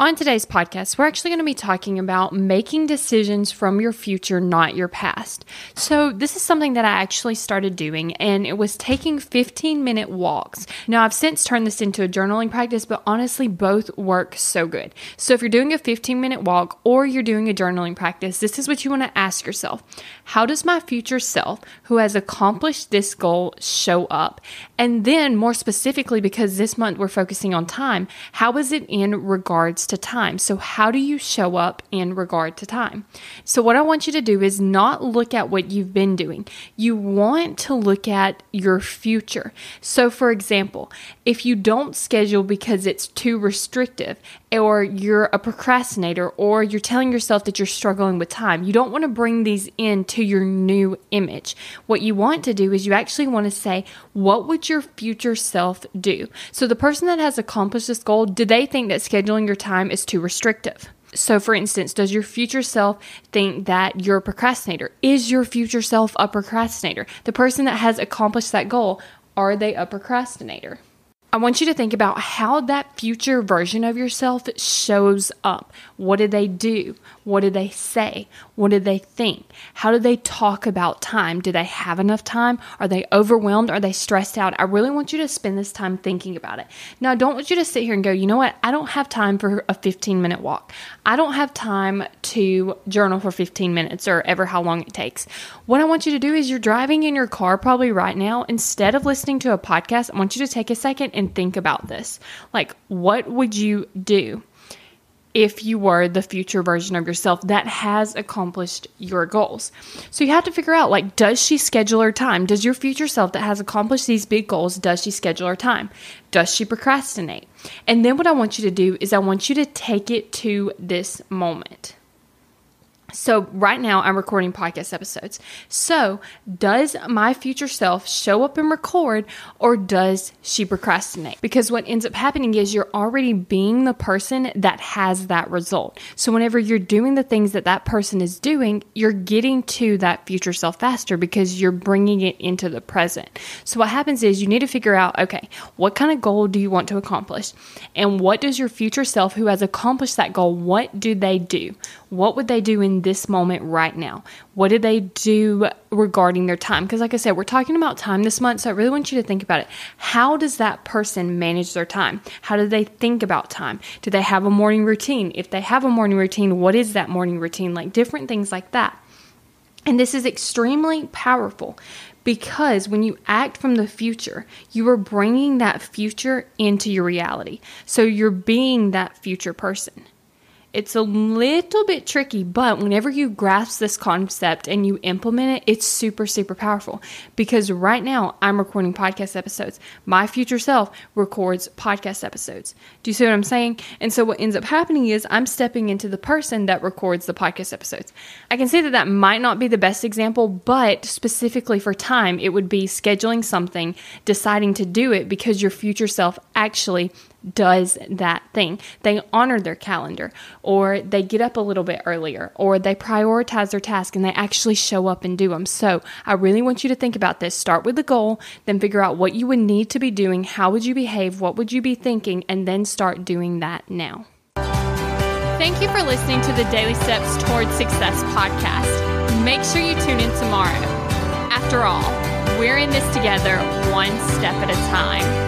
On today's podcast, we're actually going to be talking about making decisions from your future, not your past. So, this is something that I actually started doing, and it was taking 15 minute walks. Now, I've since turned this into a journaling practice, but honestly, both work so good. So, if you're doing a 15 minute walk or you're doing a journaling practice, this is what you want to ask yourself How does my future self, who has accomplished this goal, show up? And then, more specifically, because this month we're focusing on time, how is it in regards to time. So, how do you show up in regard to time? So, what I want you to do is not look at what you've been doing. You want to look at your future. So, for example, if you don't schedule because it's too restrictive, or you're a procrastinator, or you're telling yourself that you're struggling with time, you don't want to bring these into your new image. What you want to do is you actually want to say, what would your future self do? So, the person that has accomplished this goal, do they think that scheduling your time is too restrictive? So, for instance, does your future self think that you're a procrastinator? Is your future self a procrastinator? The person that has accomplished that goal, are they a procrastinator? I want you to think about how that future version of yourself shows up. What did they do? What did they say? What did they think? How did they talk about time? Do they have enough time? Are they overwhelmed? Are they stressed out? I really want you to spend this time thinking about it. Now, I don't want you to sit here and go, you know what? I don't have time for a 15 minute walk. I don't have time to journal for 15 minutes or ever how long it takes. What I want you to do is you're driving in your car probably right now. Instead of listening to a podcast, I want you to take a second and think about this. Like, what would you do? if you were the future version of yourself that has accomplished your goals. So you have to figure out like does she schedule her time? Does your future self that has accomplished these big goals does she schedule her time? Does she procrastinate? And then what I want you to do is I want you to take it to this moment. So, right now I'm recording podcast episodes. So, does my future self show up and record or does she procrastinate? Because what ends up happening is you're already being the person that has that result. So, whenever you're doing the things that that person is doing, you're getting to that future self faster because you're bringing it into the present. So, what happens is you need to figure out okay, what kind of goal do you want to accomplish? And what does your future self who has accomplished that goal, what do they do? What would they do in this moment right now? What did they do regarding their time? Because, like I said, we're talking about time this month, so I really want you to think about it. How does that person manage their time? How do they think about time? Do they have a morning routine? If they have a morning routine, what is that morning routine? Like different things like that. And this is extremely powerful because when you act from the future, you are bringing that future into your reality. So you're being that future person. It's a little bit tricky, but whenever you grasp this concept and you implement it, it's super, super powerful. Because right now, I'm recording podcast episodes. My future self records podcast episodes. Do you see what I'm saying? And so, what ends up happening is I'm stepping into the person that records the podcast episodes. I can say that that might not be the best example, but specifically for time, it would be scheduling something, deciding to do it because your future self actually does that thing. They honor their calendar, or they get up a little bit earlier, or they prioritize their task and they actually show up and do them. So, I really want you to think about this. Start with the goal, then figure out what you would need to be doing, how would you behave, what would you be thinking, and then start doing that now. Thank you for listening to the Daily Steps Towards Success podcast. Make sure you tune in tomorrow. After all, we're in this together, one step at a time.